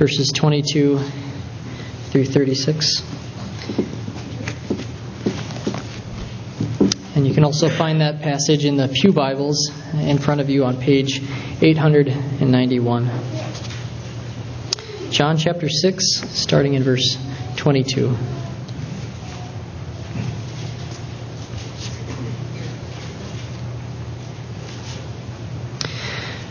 verses 22 through 36. And you can also find that passage in the Pew Bibles in front of you on page 891. John chapter 6, starting in verse 22.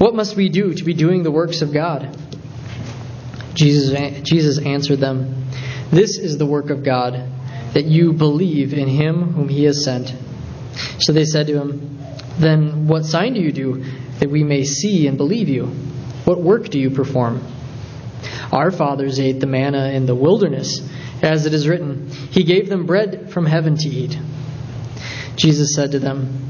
What must we do to be doing the works of God? Jesus, Jesus answered them, This is the work of God, that you believe in him whom he has sent. So they said to him, Then what sign do you do, that we may see and believe you? What work do you perform? Our fathers ate the manna in the wilderness, as it is written, He gave them bread from heaven to eat. Jesus said to them,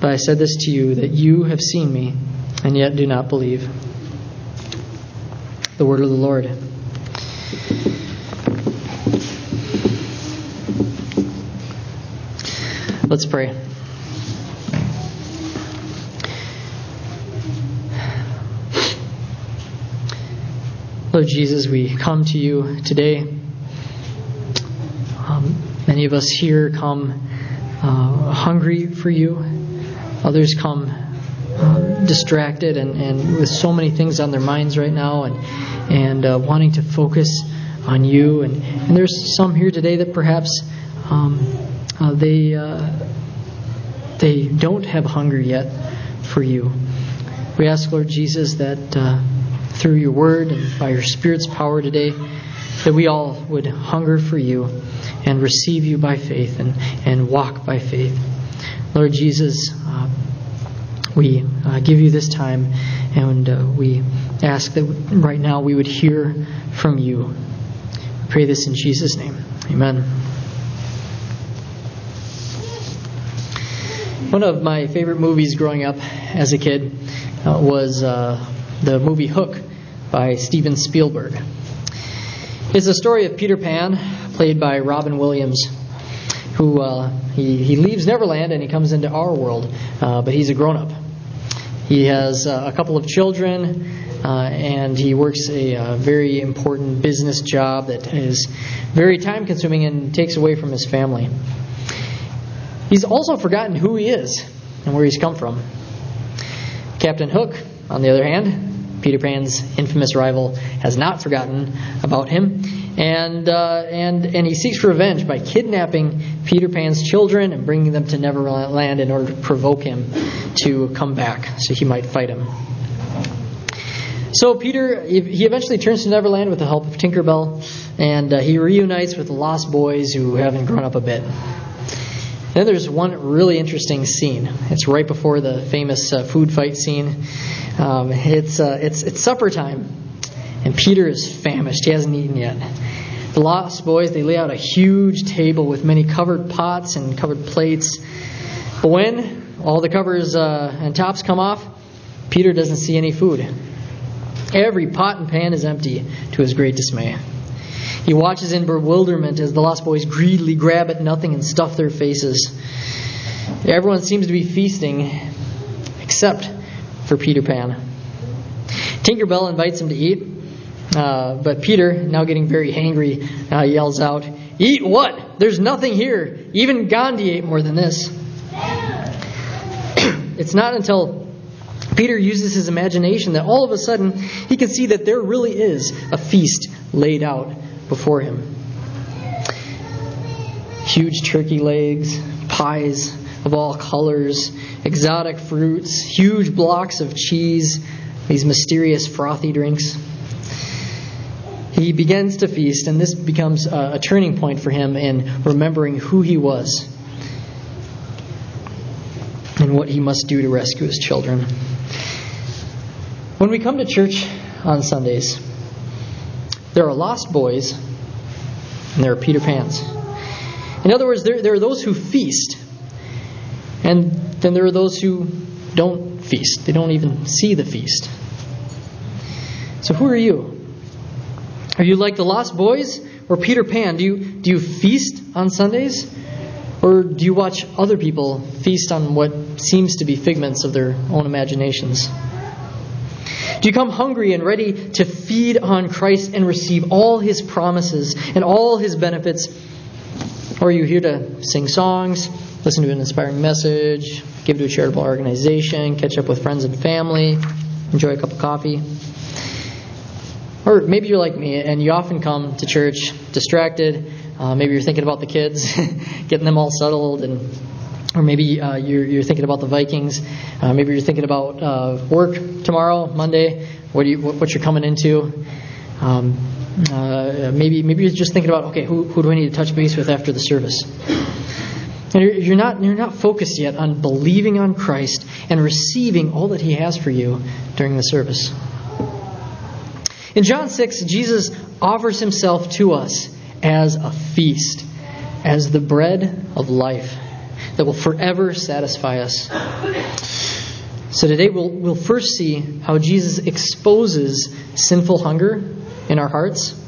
But I said this to you that you have seen me, and yet do not believe. The word of the Lord. Let's pray. Lord Jesus, we come to you today. Um, many of us here come uh, hungry for you. Others come uh, distracted and, and with so many things on their minds right now and, and uh, wanting to focus on you. And, and there's some here today that perhaps um, uh, they, uh, they don't have hunger yet for you. We ask, Lord Jesus, that uh, through your word and by your Spirit's power today, that we all would hunger for you and receive you by faith and, and walk by faith. Lord Jesus, uh, we uh, give you this time and uh, we ask that right now we would hear from you. We pray this in Jesus' name. Amen. One of my favorite movies growing up as a kid uh, was uh, the movie Hook by Steven Spielberg. It's a story of Peter Pan, played by Robin Williams, who uh, he, he leaves Neverland and he comes into our world, uh, but he's a grown up. He has uh, a couple of children, uh, and he works a very important business job that is very time consuming and takes away from his family. He's also forgotten who he is and where he's come from. Captain Hook, on the other hand, Peter Pan's infamous rival, has not forgotten about him, and uh, and and he seeks revenge by kidnapping Peter Pan's children and bringing them to Neverland in order to provoke him to come back, so he might fight him. So Peter, he eventually turns to Neverland with the help of Tinkerbell, and uh, he reunites with the Lost Boys who haven't grown up a bit. Then there's one really interesting scene. It's right before the famous uh, food fight scene. Um, it's, uh, it's, it's supper time, and Peter is famished. He hasn't eaten yet. The Lost Boys, they lay out a huge table with many covered pots and covered plates. But when all the covers uh, and tops come off, Peter doesn't see any food. Every pot and pan is empty, to his great dismay. He watches in bewilderment as the lost boys greedily grab at nothing and stuff their faces. Everyone seems to be feasting except for Peter Pan. Tinkerbell invites him to eat, uh, but Peter, now getting very hangry, uh, yells out, Eat what? There's nothing here. Even Gandhi ate more than this. it's not until Peter uses his imagination that all of a sudden he can see that there really is a feast laid out before him. Huge turkey legs, pies of all colors, exotic fruits, huge blocks of cheese, these mysterious frothy drinks. He begins to feast, and this becomes a, a turning point for him in remembering who he was and what he must do to rescue his children. When we come to church on Sundays, there are lost boys and there are Peter Pans. In other words, there, there are those who feast, and then there are those who don't feast. They don't even see the feast. So, who are you? Are you like the Lost Boys or Peter Pan? Do you, do you feast on Sundays? Or do you watch other people feast on what seems to be figments of their own imaginations? Do you come hungry and ready to feed on Christ and receive all his promises and all his benefits? Or are you here to sing songs, listen to an inspiring message, give to a charitable organization, catch up with friends and family, enjoy a cup of coffee? Or maybe you're like me and you often come to church distracted. Uh, maybe you're thinking about the kids, getting them all settled, and or maybe uh, you're, you're, thinking about the Vikings. Uh, maybe you're thinking about uh, work tomorrow, Monday. What, you, what, what you're coming into. Um, uh, maybe maybe you're just thinking about okay, who, who do I need to touch base with after the service? And you're, you're not you're not focused yet on believing on Christ and receiving all that He has for you during the service. In John 6, Jesus offers himself to us as a feast, as the bread of life that will forever satisfy us. So today we'll, we'll first see how Jesus exposes sinful hunger in our hearts.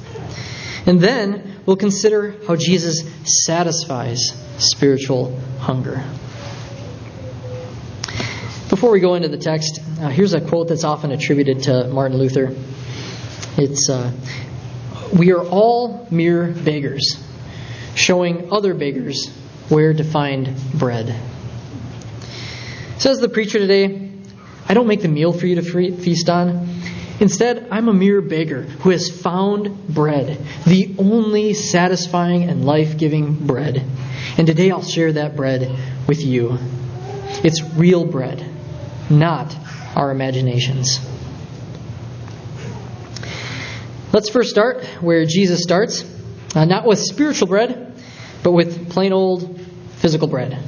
And then we'll consider how Jesus satisfies spiritual hunger. Before we go into the text, uh, here's a quote that's often attributed to Martin Luther. It's uh, we are all mere beggars, showing other beggars where to find bread. Says the preacher today, I don't make the meal for you to feast on. Instead, I'm a mere beggar who has found bread, the only satisfying and life giving bread. And today I'll share that bread with you. It's real bread, not our imaginations. Let's first start where Jesus starts, uh, not with spiritual bread, but with plain old physical bread.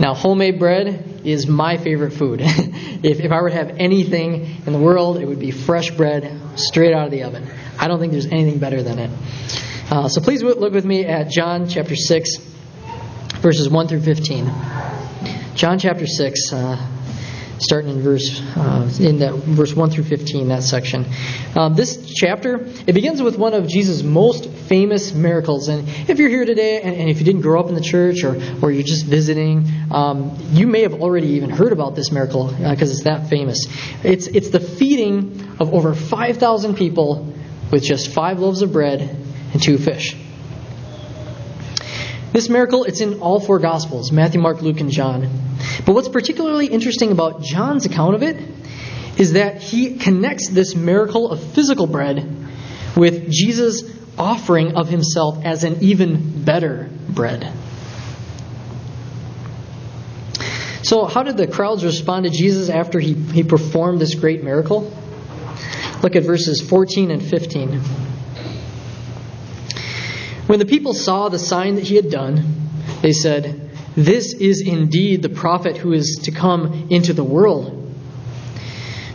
Now, homemade bread is my favorite food. if, if I were to have anything in the world, it would be fresh bread straight out of the oven. I don't think there's anything better than it. Uh, so please look with me at John chapter 6, verses 1 through 15. John chapter 6, uh, starting in verse uh, in that verse 1 through 15 that section. Um, this chapter it begins with one of jesus most famous miracles. And if you're here today and, and if you didn't grow up in the church or, or you're just visiting um, you may have already even heard about this miracle because uh, it's that famous. It's, it's the feeding of over 5000 people with just five loaves of bread and two fish. This miracle, it's in all four Gospels Matthew, Mark, Luke, and John. But what's particularly interesting about John's account of it is that he connects this miracle of physical bread with Jesus' offering of himself as an even better bread. So, how did the crowds respond to Jesus after he, he performed this great miracle? Look at verses 14 and 15. When the people saw the sign that he had done, they said, This is indeed the prophet who is to come into the world.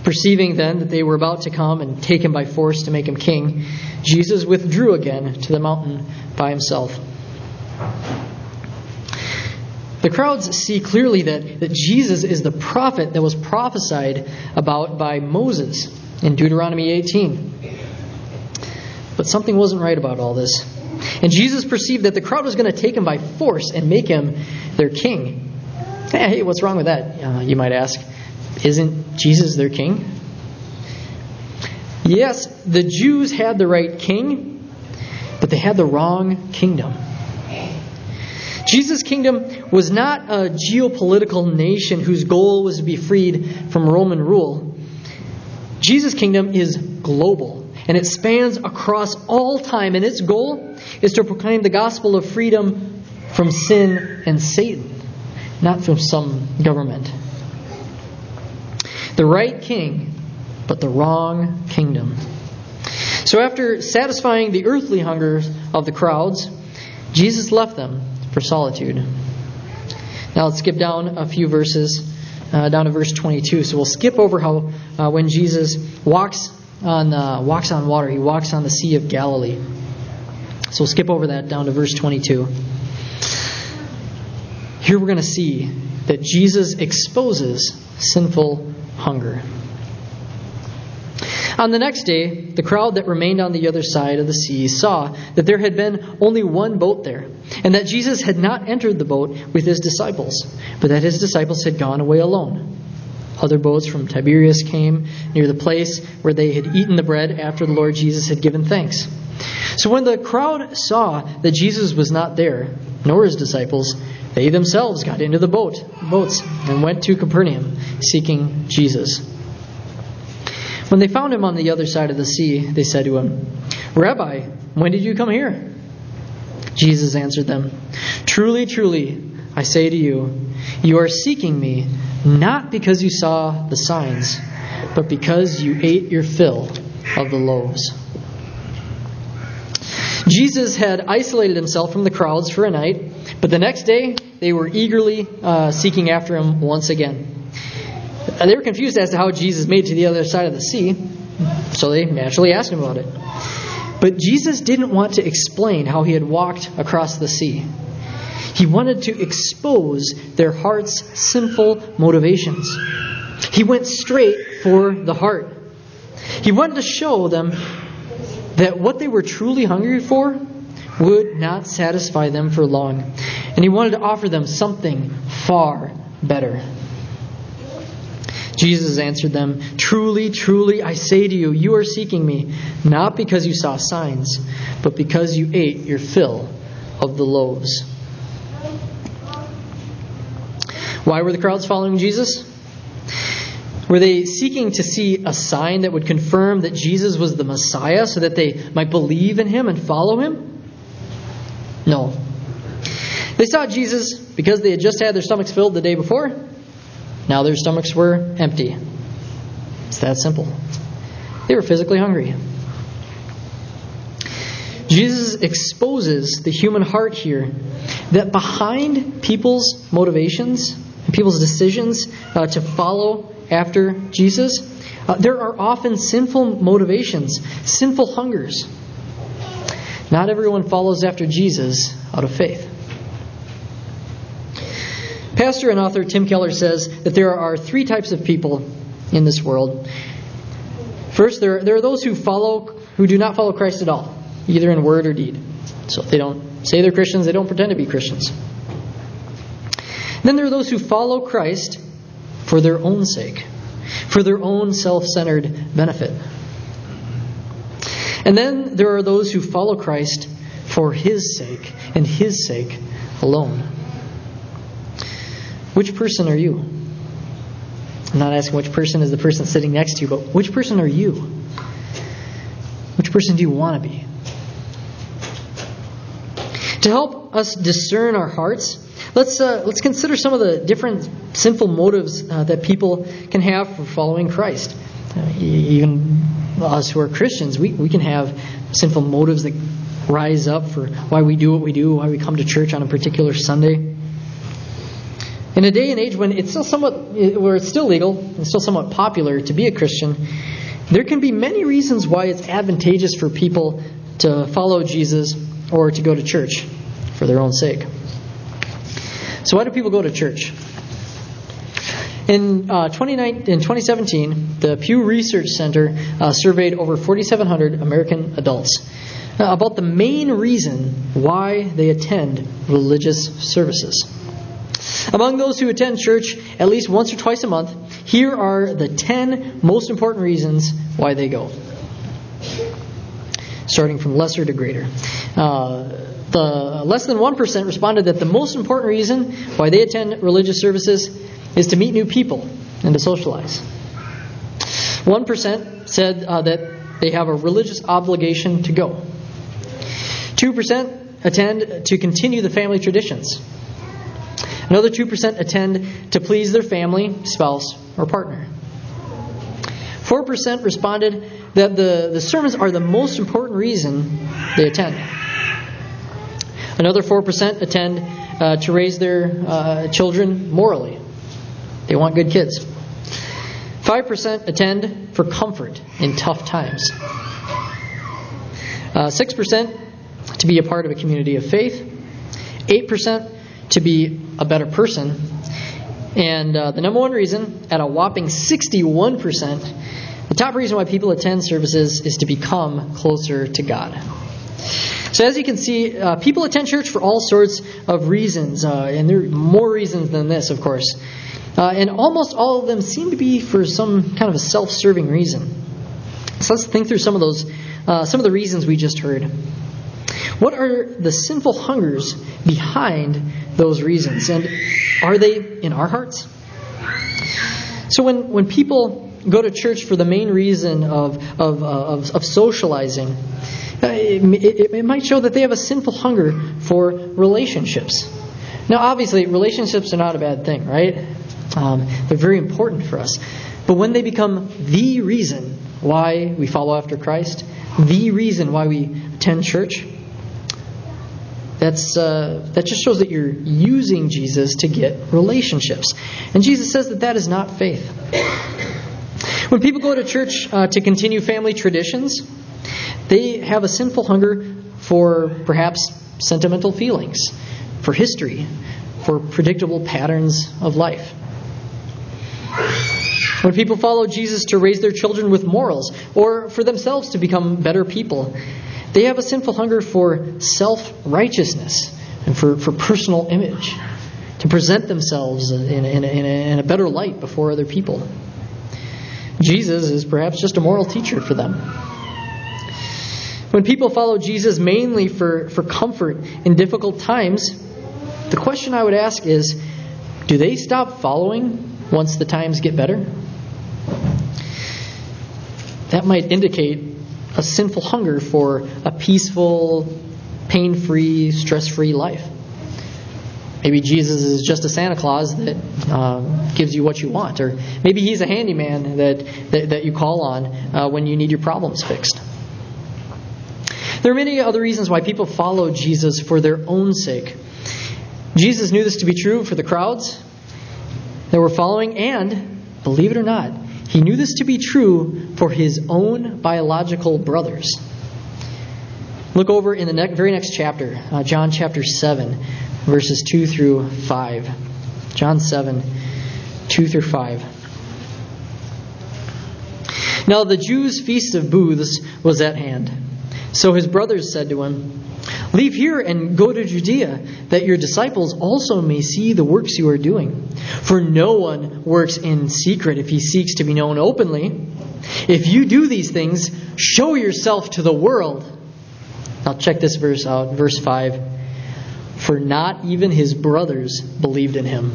Perceiving then that they were about to come and take him by force to make him king, Jesus withdrew again to the mountain by himself. The crowds see clearly that, that Jesus is the prophet that was prophesied about by Moses in Deuteronomy 18. But something wasn't right about all this. And Jesus perceived that the crowd was going to take him by force and make him their king. Hey, what's wrong with that? Uh, you might ask. Isn't Jesus their king? Yes, the Jews had the right king, but they had the wrong kingdom. Jesus' kingdom was not a geopolitical nation whose goal was to be freed from Roman rule. Jesus' kingdom is global, and it spans across all time, and its goal is to proclaim the gospel of freedom from sin and Satan, not from some government. The right king, but the wrong kingdom. So, after satisfying the earthly hungers of the crowds, Jesus left them for solitude. Now let's skip down a few verses, uh, down to verse 22. So we'll skip over how uh, when Jesus walks on uh, walks on water, he walks on the Sea of Galilee. So we'll skip over that down to verse 22. Here we're going to see that Jesus exposes sinful hunger. On the next day, the crowd that remained on the other side of the sea saw that there had been only one boat there, and that Jesus had not entered the boat with his disciples, but that his disciples had gone away alone. Other boats from Tiberias came near the place where they had eaten the bread after the Lord Jesus had given thanks. So when the crowd saw that Jesus was not there, nor his disciples, they themselves got into the boat, boats and went to Capernaum, seeking Jesus. When they found him on the other side of the sea, they said to him, Rabbi, when did you come here? Jesus answered them, Truly, truly, I say to you, you are seeking me not because you saw the signs, but because you ate your fill of the loaves. Jesus had isolated himself from the crowds for a night, but the next day they were eagerly uh, seeking after him once again. And they were confused as to how Jesus made to the other side of the sea, so they naturally asked him about it. But Jesus didn't want to explain how he had walked across the sea. He wanted to expose their heart's sinful motivations. He went straight for the heart. He wanted to show them that what they were truly hungry for would not satisfy them for long. And he wanted to offer them something far better. Jesus answered them, Truly, truly, I say to you, you are seeking me, not because you saw signs, but because you ate your fill of the loaves. Why were the crowds following Jesus? Were they seeking to see a sign that would confirm that Jesus was the Messiah so that they might believe in him and follow him? No. They saw Jesus because they had just had their stomachs filled the day before now their stomachs were empty. It's that simple. They were physically hungry. Jesus exposes the human heart here that behind people's motivations people's decisions uh, to follow after Jesus, uh, there are often sinful motivations, sinful hungers. Not everyone follows after Jesus out of faith. Pastor and author Tim Keller says that there are three types of people in this world. First, there, there are those who follow, who do not follow Christ at all, either in word or deed. So if they don't say they're Christians, they don't pretend to be Christians. Then there are those who follow Christ for their own sake, for their own self centered benefit. And then there are those who follow Christ for His sake and His sake alone. Which person are you? I'm not asking which person is the person sitting next to you, but which person are you? Which person do you want to be? To help us discern our hearts, let's uh, let's consider some of the different sinful motives uh, that people can have for following Christ. Uh, even us who are Christians, we, we can have sinful motives that rise up for why we do what we do, why we come to church on a particular Sunday. In a day and age when it's still somewhat, where it's still legal and still somewhat popular to be a Christian, there can be many reasons why it's advantageous for people to follow Jesus or to go to church for their own sake. So, why do people go to church? In, uh, in 2017, the Pew Research Center uh, surveyed over 4,700 American adults. about the main reason why they attend religious services. Among those who attend church at least once or twice a month, here are the 10 most important reasons why they go. Starting from lesser to greater. Uh, the less than 1% responded that the most important reason why they attend religious services is to meet new people and to socialize. 1% said uh, that they have a religious obligation to go. 2% attend to continue the family traditions. Another 2% attend to please their family, spouse, or partner. 4% responded that the, the sermons are the most important reason they attend. Another 4% attend uh, to raise their uh, children morally. They want good kids. 5% attend for comfort in tough times. Uh, 6% to be a part of a community of faith. 8% to be a better person. And uh, the number one reason, at a whopping 61%, the top reason why people attend services is to become closer to God. So, as you can see, uh, people attend church for all sorts of reasons, uh, and there are more reasons than this, of course. Uh, and almost all of them seem to be for some kind of a self serving reason. So, let's think through some of those, uh, some of the reasons we just heard. What are the sinful hungers behind those reasons? And are they in our hearts? So when, when people go to church for the main reason of, of, uh, of, of socializing, uh, it, it, it might show that they have a sinful hunger for relationships. Now, obviously, relationships are not a bad thing, right? Um, they're very important for us. But when they become the reason why we follow after Christ, the reason why we attend church, that's, uh, that just shows that you're using Jesus to get relationships. And Jesus says that that is not faith. When people go to church uh, to continue family traditions, they have a sinful hunger for perhaps sentimental feelings, for history, for predictable patterns of life. When people follow Jesus to raise their children with morals, or for themselves to become better people, they have a sinful hunger for self righteousness and for, for personal image, to present themselves in, in, in, a, in a better light before other people. Jesus is perhaps just a moral teacher for them. When people follow Jesus mainly for, for comfort in difficult times, the question I would ask is do they stop following once the times get better? That might indicate a sinful hunger for a peaceful, pain free, stress free life. Maybe Jesus is just a Santa Claus that uh, gives you what you want. Or maybe he's a handyman that, that, that you call on uh, when you need your problems fixed. There are many other reasons why people follow Jesus for their own sake. Jesus knew this to be true for the crowds that were following, and, believe it or not, he knew this to be true for his own biological brothers. Look over in the very next chapter, uh, John chapter 7, verses 2 through 5. John 7, 2 through 5. Now the Jews' feast of booths was at hand. So his brothers said to him, Leave here and go to Judea, that your disciples also may see the works you are doing. For no one works in secret if he seeks to be known openly. If you do these things, show yourself to the world. Now, check this verse out, verse 5. For not even his brothers believed in him.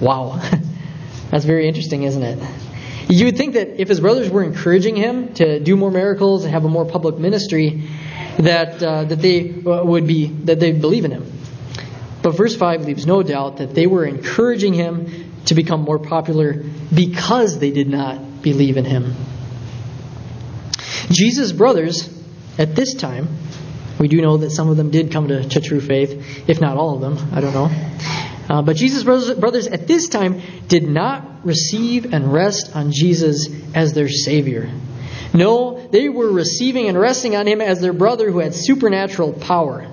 Wow. That's very interesting, isn't it? You would think that if his brothers were encouraging him to do more miracles and have a more public ministry, that uh, that they uh, would be that they believe in him. But verse five leaves no doubt that they were encouraging him to become more popular because they did not believe in him. Jesus' brothers at this time, we do know that some of them did come to, to true faith, if not all of them. I don't know. Uh, but Jesus' brothers, brothers at this time did not receive and rest on Jesus as their Savior. No, they were receiving and resting on him as their brother who had supernatural power.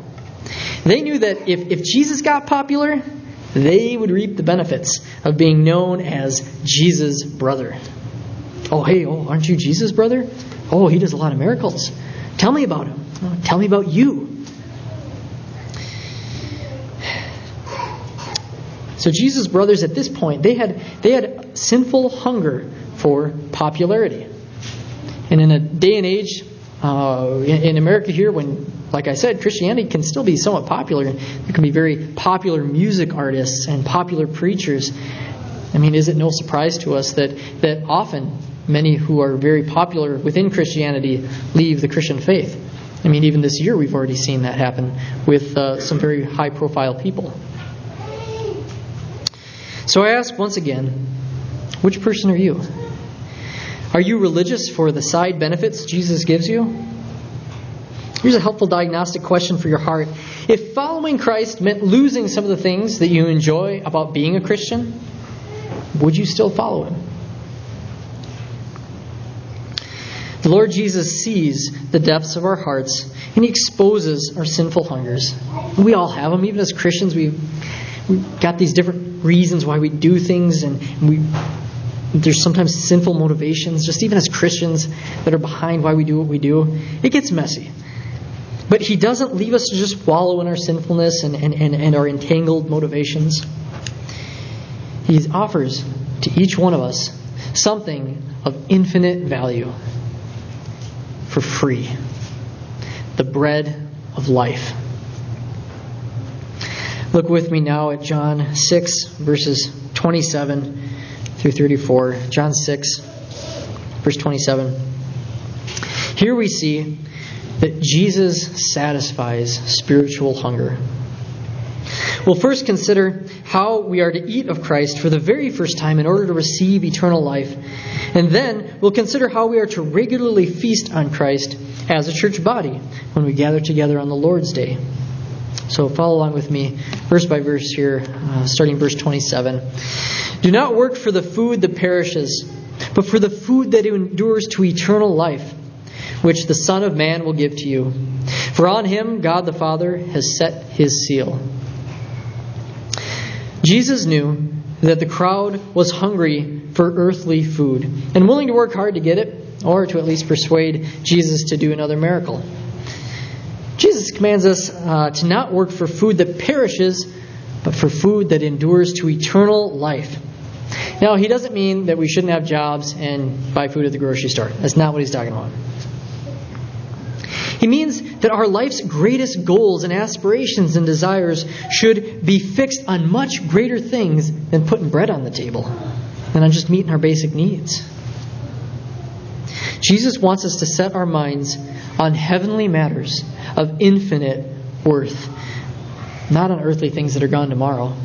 They knew that if, if Jesus got popular, they would reap the benefits of being known as Jesus' brother. Oh, hey, oh, aren't you Jesus' brother? Oh, he does a lot of miracles. Tell me about him. Tell me about you. So Jesus' brothers at this point, they had they had sinful hunger for popularity. And in a day and age uh, in, in America here, when like I said, Christianity can still be somewhat popular. There can be very popular music artists and popular preachers. I mean, is it no surprise to us that, that often many who are very popular within Christianity leave the Christian faith? I mean, even this year we've already seen that happen with uh, some very high profile people. So I ask once again which person are you? Are you religious for the side benefits Jesus gives you? Here's a helpful diagnostic question for your heart. If following Christ meant losing some of the things that you enjoy about being a Christian, would you still follow him? The Lord Jesus sees the depths of our hearts and he exposes our sinful hungers. We all have them. Even as Christians, we've, we've got these different reasons why we do things and we there's sometimes sinful motivations, just even as Christians, that are behind why we do what we do. It gets messy. But He doesn't leave us to just wallow in our sinfulness and, and, and, and our entangled motivations. He offers to each one of us something of infinite value for free the bread of life. Look with me now at John 6, verses 27 through 34. John 6, verse 27. Here we see that Jesus satisfies spiritual hunger. We'll first consider how we are to eat of Christ for the very first time in order to receive eternal life. And then we'll consider how we are to regularly feast on Christ as a church body when we gather together on the Lord's Day. So follow along with me, verse by verse here, uh, starting verse 27. Do not work for the food that perishes, but for the food that endures to eternal life which the Son of Man will give to you. For on him God the Father has set his seal. Jesus knew that the crowd was hungry for earthly food and willing to work hard to get it, or to at least persuade Jesus to do another miracle. Jesus commands us uh, to not work for food that perishes, but for food that endures to eternal life. Now, he doesn't mean that we shouldn't have jobs and buy food at the grocery store. That's not what he's talking about. He means that our life's greatest goals and aspirations and desires should be fixed on much greater things than putting bread on the table, than on just meeting our basic needs. Jesus wants us to set our minds on heavenly matters of infinite worth, not on earthly things that are gone tomorrow.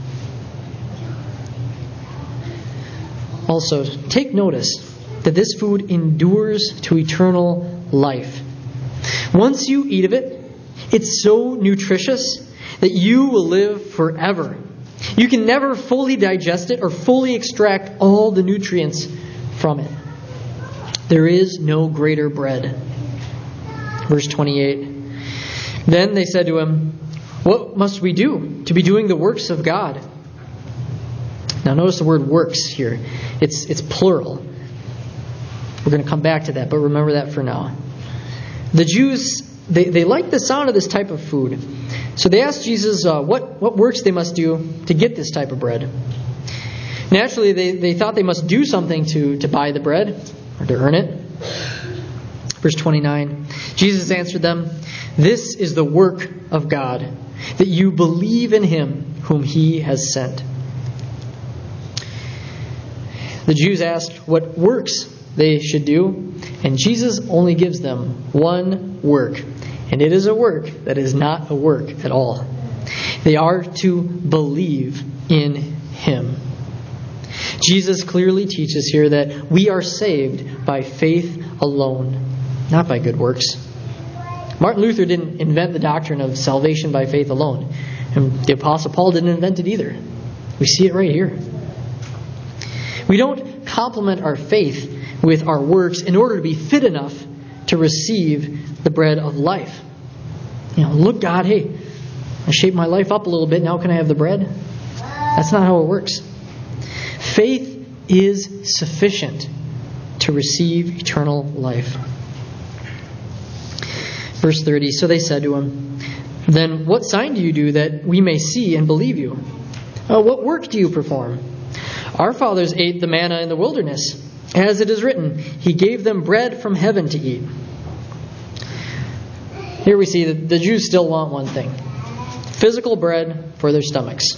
Also, take notice that this food endures to eternal life. Once you eat of it, it's so nutritious that you will live forever. You can never fully digest it or fully extract all the nutrients from it. There is no greater bread. Verse 28. Then they said to him, What must we do to be doing the works of God? Now notice the word works here. It's, it's plural. We're going to come back to that, but remember that for now. The Jews, they, they liked the sound of this type of food. So they asked Jesus uh, what, what works they must do to get this type of bread. Naturally, they, they thought they must do something to, to buy the bread or to earn it. Verse 29 Jesus answered them, This is the work of God, that you believe in him whom he has sent. The Jews asked what works they should do, and Jesus only gives them one work, and it is a work that is not a work at all. They are to believe in Him. Jesus clearly teaches here that we are saved by faith alone, not by good works. Martin Luther didn't invent the doctrine of salvation by faith alone, and the Apostle Paul didn't invent it either. We see it right here. We don't complement our faith with our works in order to be fit enough to receive the bread of life. You know, look, God, hey, I shaped my life up a little bit. Now can I have the bread? That's not how it works. Faith is sufficient to receive eternal life. Verse 30 So they said to him, Then what sign do you do that we may see and believe you? Uh, what work do you perform? Our fathers ate the manna in the wilderness. As it is written, He gave them bread from heaven to eat. Here we see that the Jews still want one thing physical bread for their stomachs.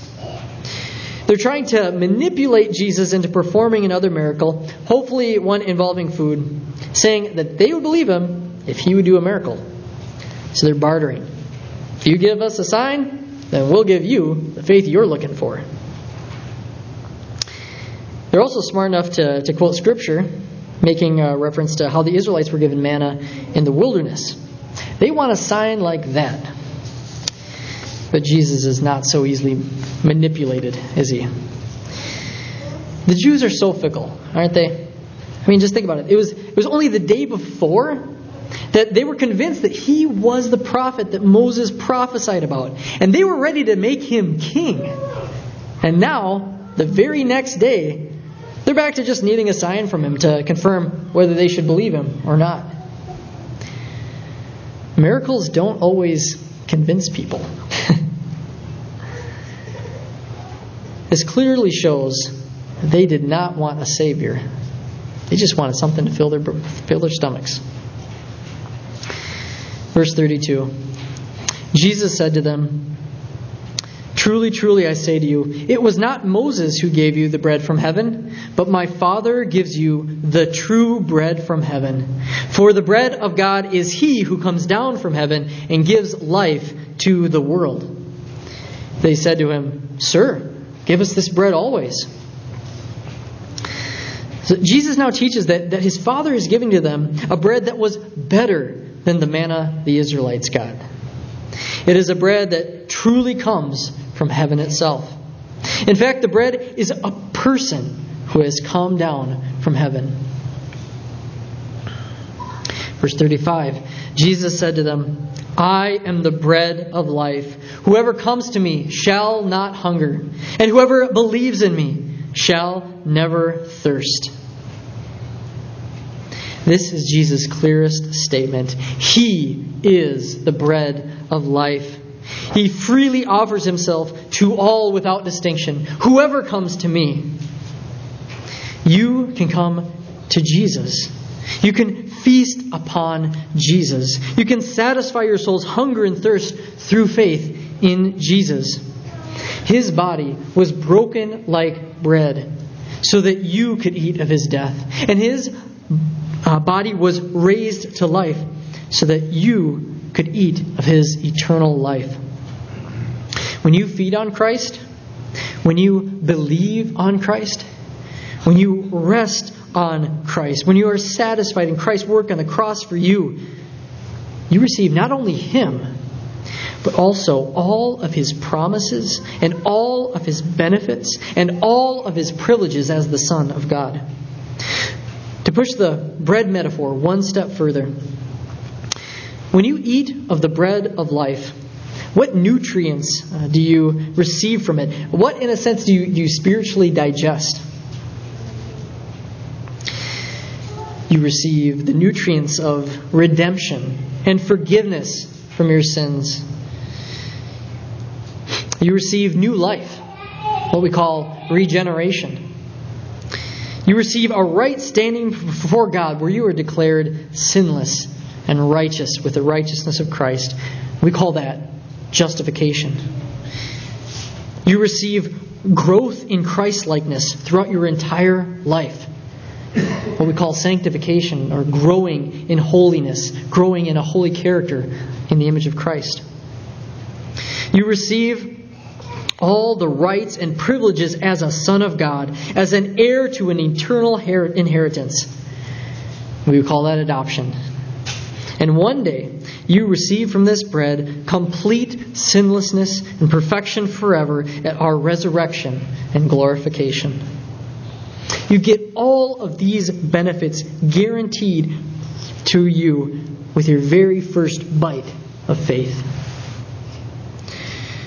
They're trying to manipulate Jesus into performing another miracle, hopefully one involving food, saying that they would believe him if he would do a miracle. So they're bartering. If you give us a sign, then we'll give you the faith you're looking for. They're also smart enough to, to quote Scripture, making reference to how the Israelites were given manna in the wilderness. They want a sign like that. But Jesus is not so easily manipulated, is he? The Jews are so fickle, aren't they? I mean, just think about it. It was, it was only the day before that they were convinced that he was the prophet that Moses prophesied about. And they were ready to make him king. And now, the very next day, they're back to just needing a sign from him to confirm whether they should believe him or not. Miracles don't always convince people. This clearly shows they did not want a Savior. They just wanted something to fill their, fill their stomachs. Verse 32 Jesus said to them, Truly, truly, I say to you, it was not Moses who gave you the bread from heaven, but my Father gives you the true bread from heaven. For the bread of God is he who comes down from heaven and gives life to the world. They said to him, Sir, Give us this bread always. So Jesus now teaches that, that his Father is giving to them a bread that was better than the manna the Israelites got. It is a bread that truly comes from heaven itself. In fact, the bread is a person who has come down from heaven. Verse 35 Jesus said to them, I am the bread of life. Whoever comes to me shall not hunger, and whoever believes in me shall never thirst. This is Jesus' clearest statement. He is the bread of life. He freely offers himself to all without distinction. Whoever comes to me, you can come to Jesus. You can feast upon Jesus. You can satisfy your soul's hunger and thirst through faith in Jesus. His body was broken like bread so that you could eat of his death. And his uh, body was raised to life so that you could eat of his eternal life. When you feed on Christ, when you believe on Christ, when you rest on Christ, when you are satisfied in Christ's work on the cross for you, you receive not only Him, but also all of His promises and all of His benefits and all of His privileges as the Son of God. To push the bread metaphor one step further, when you eat of the bread of life, what nutrients uh, do you receive from it? What, in a sense, do you, do you spiritually digest? You receive the nutrients of redemption and forgiveness from your sins. You receive new life, what we call regeneration. You receive a right standing before God where you are declared sinless and righteous with the righteousness of Christ. We call that justification. You receive growth in Christ likeness throughout your entire life what we call sanctification or growing in holiness, growing in a holy character in the image of Christ. You receive all the rights and privileges as a son of God, as an heir to an eternal inheritance. We would call that adoption. And one day, you receive from this bread complete sinlessness and perfection forever at our resurrection and glorification. You get all of these benefits guaranteed to you with your very first bite of faith.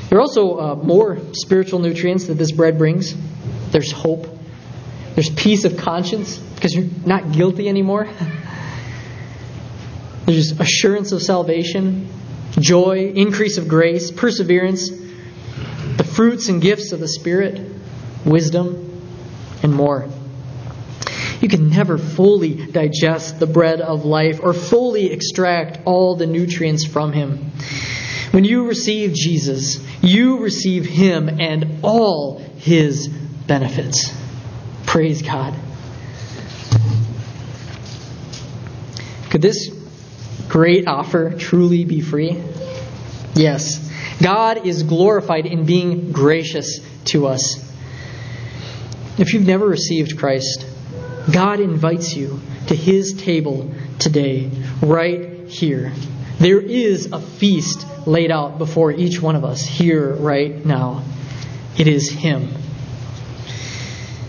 There are also uh, more spiritual nutrients that this bread brings. There's hope. There's peace of conscience because you're not guilty anymore. There's assurance of salvation, joy, increase of grace, perseverance, the fruits and gifts of the Spirit, wisdom, and more. You can never fully digest the bread of life or fully extract all the nutrients from Him. When you receive Jesus, you receive Him and all His benefits. Praise God. Could this great offer truly be free? Yes. God is glorified in being gracious to us. If you've never received Christ, God invites you to His table today, right here. There is a feast laid out before each one of us here, right now. It is Him.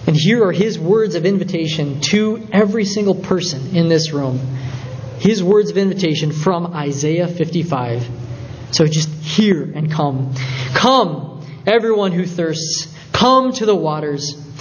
And here are His words of invitation to every single person in this room. His words of invitation from Isaiah 55. So just hear and come. Come, everyone who thirsts, come to the waters.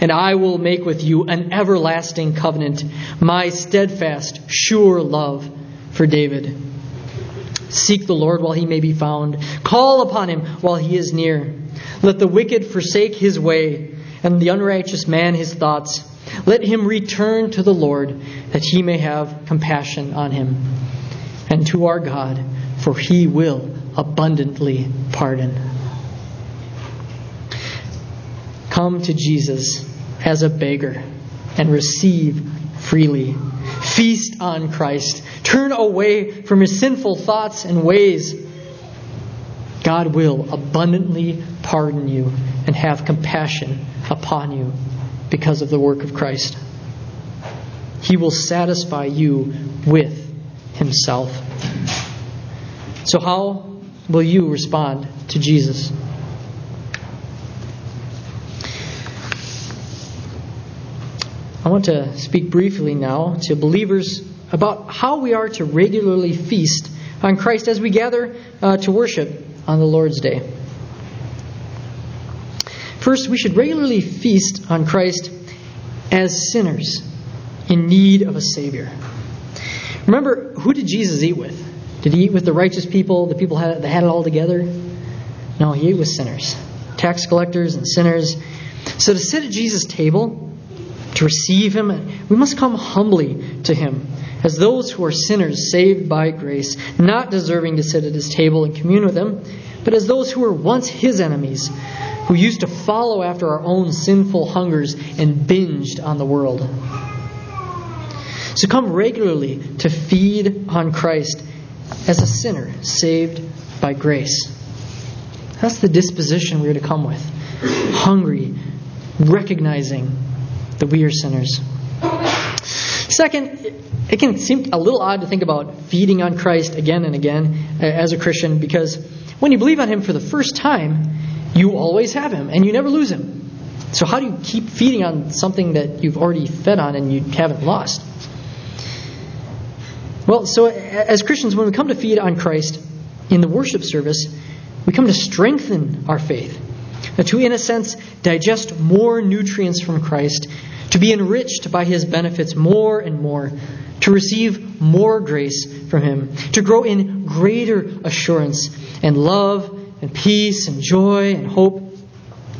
And I will make with you an everlasting covenant, my steadfast, sure love for David. Seek the Lord while he may be found. Call upon him while he is near. Let the wicked forsake his way, and the unrighteous man his thoughts. Let him return to the Lord, that he may have compassion on him, and to our God, for he will abundantly pardon. Come to Jesus as a beggar and receive freely. Feast on Christ. Turn away from your sinful thoughts and ways. God will abundantly pardon you and have compassion upon you because of the work of Christ. He will satisfy you with Himself. So, how will you respond to Jesus? I want to speak briefly now to believers about how we are to regularly feast on Christ as we gather uh, to worship on the Lord's Day. First, we should regularly feast on Christ as sinners in need of a Savior. Remember, who did Jesus eat with? Did he eat with the righteous people, the people that had it all together? No, he ate with sinners, tax collectors and sinners. So to sit at Jesus' table, to receive him, we must come humbly to him as those who are sinners saved by grace, not deserving to sit at his table and commune with him, but as those who were once his enemies, who used to follow after our own sinful hungers and binged on the world. So come regularly to feed on Christ as a sinner saved by grace. That's the disposition we are to come with. Hungry, recognizing that we are sinners. Second, it can seem a little odd to think about feeding on Christ again and again uh, as a Christian because when you believe on Him for the first time, you always have Him and you never lose Him. So, how do you keep feeding on something that you've already fed on and you haven't lost? Well, so as Christians, when we come to feed on Christ in the worship service, we come to strengthen our faith, to, in a sense, digest more nutrients from Christ, to be enriched by His benefits more and more, to receive more grace from Him, to grow in greater assurance and love and peace and joy and hope,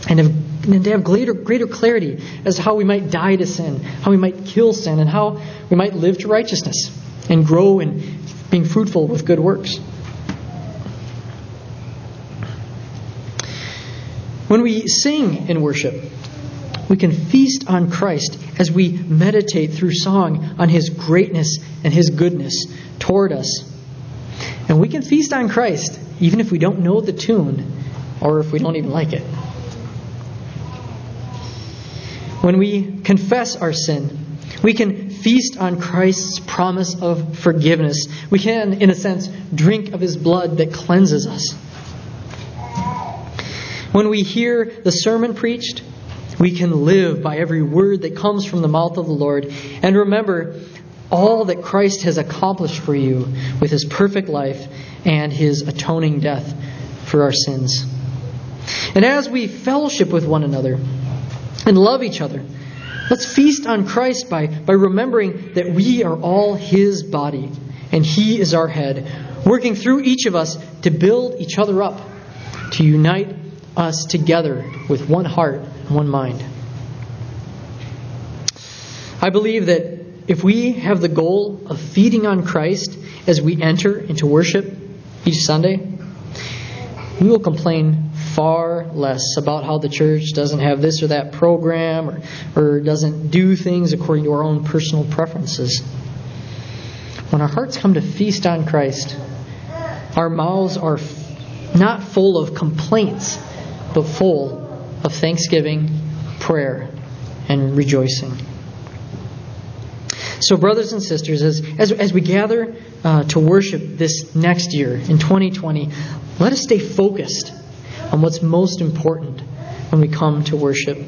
and, have, and to have greater, greater clarity as to how we might die to sin, how we might kill sin, and how we might live to righteousness and grow in being fruitful with good works. When we sing in worship, we can feast on Christ as we meditate through song on His greatness and His goodness toward us. And we can feast on Christ even if we don't know the tune or if we don't even like it. When we confess our sin, we can feast on Christ's promise of forgiveness. We can, in a sense, drink of his blood that cleanses us. When we hear the sermon preached, we can live by every word that comes from the mouth of the Lord. And remember all that Christ has accomplished for you with his perfect life and his atoning death for our sins. And as we fellowship with one another and love each other, let's feast on Christ by, by remembering that we are all his body and he is our head, working through each of us to build each other up, to unite us together with one heart and one mind. I believe that if we have the goal of feeding on Christ as we enter into worship each Sunday, we will complain far less about how the church doesn't have this or that program or, or doesn't do things according to our own personal preferences. When our hearts come to feast on Christ, our mouths are not full of complaints, but full of thanksgiving, prayer, and rejoicing. So, brothers and sisters, as, as, as we gather uh, to worship this next year in 2020, let us stay focused on what's most important when we come to worship.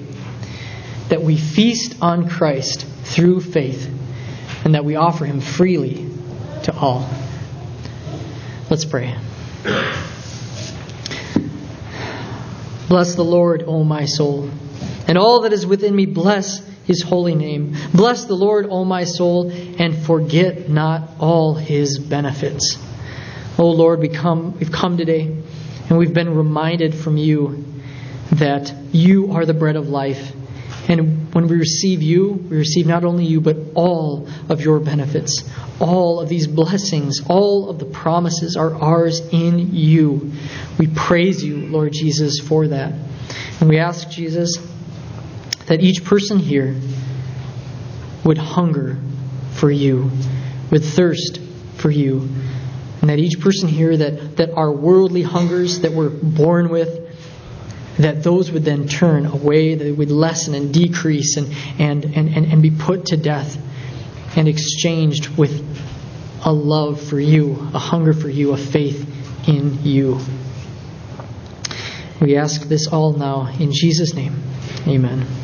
That we feast on Christ through faith, and that we offer Him freely to all. Let's pray. Bless the Lord, O my soul, and all that is within me, bless his holy name. Bless the Lord, O my soul, and forget not all his benefits. O Lord, we come, we've come today, and we've been reminded from you that you are the bread of life. And when we receive you, we receive not only you, but all of your benefits. All of these blessings, all of the promises are ours in you. We praise you, Lord Jesus, for that. And we ask, Jesus, that each person here would hunger for you, would thirst for you, and that each person here that, that our worldly hungers that we're born with, that those would then turn away, that would lessen and decrease and, and, and, and, and be put to death and exchanged with a love for you, a hunger for you, a faith in you. We ask this all now in Jesus' name. Amen.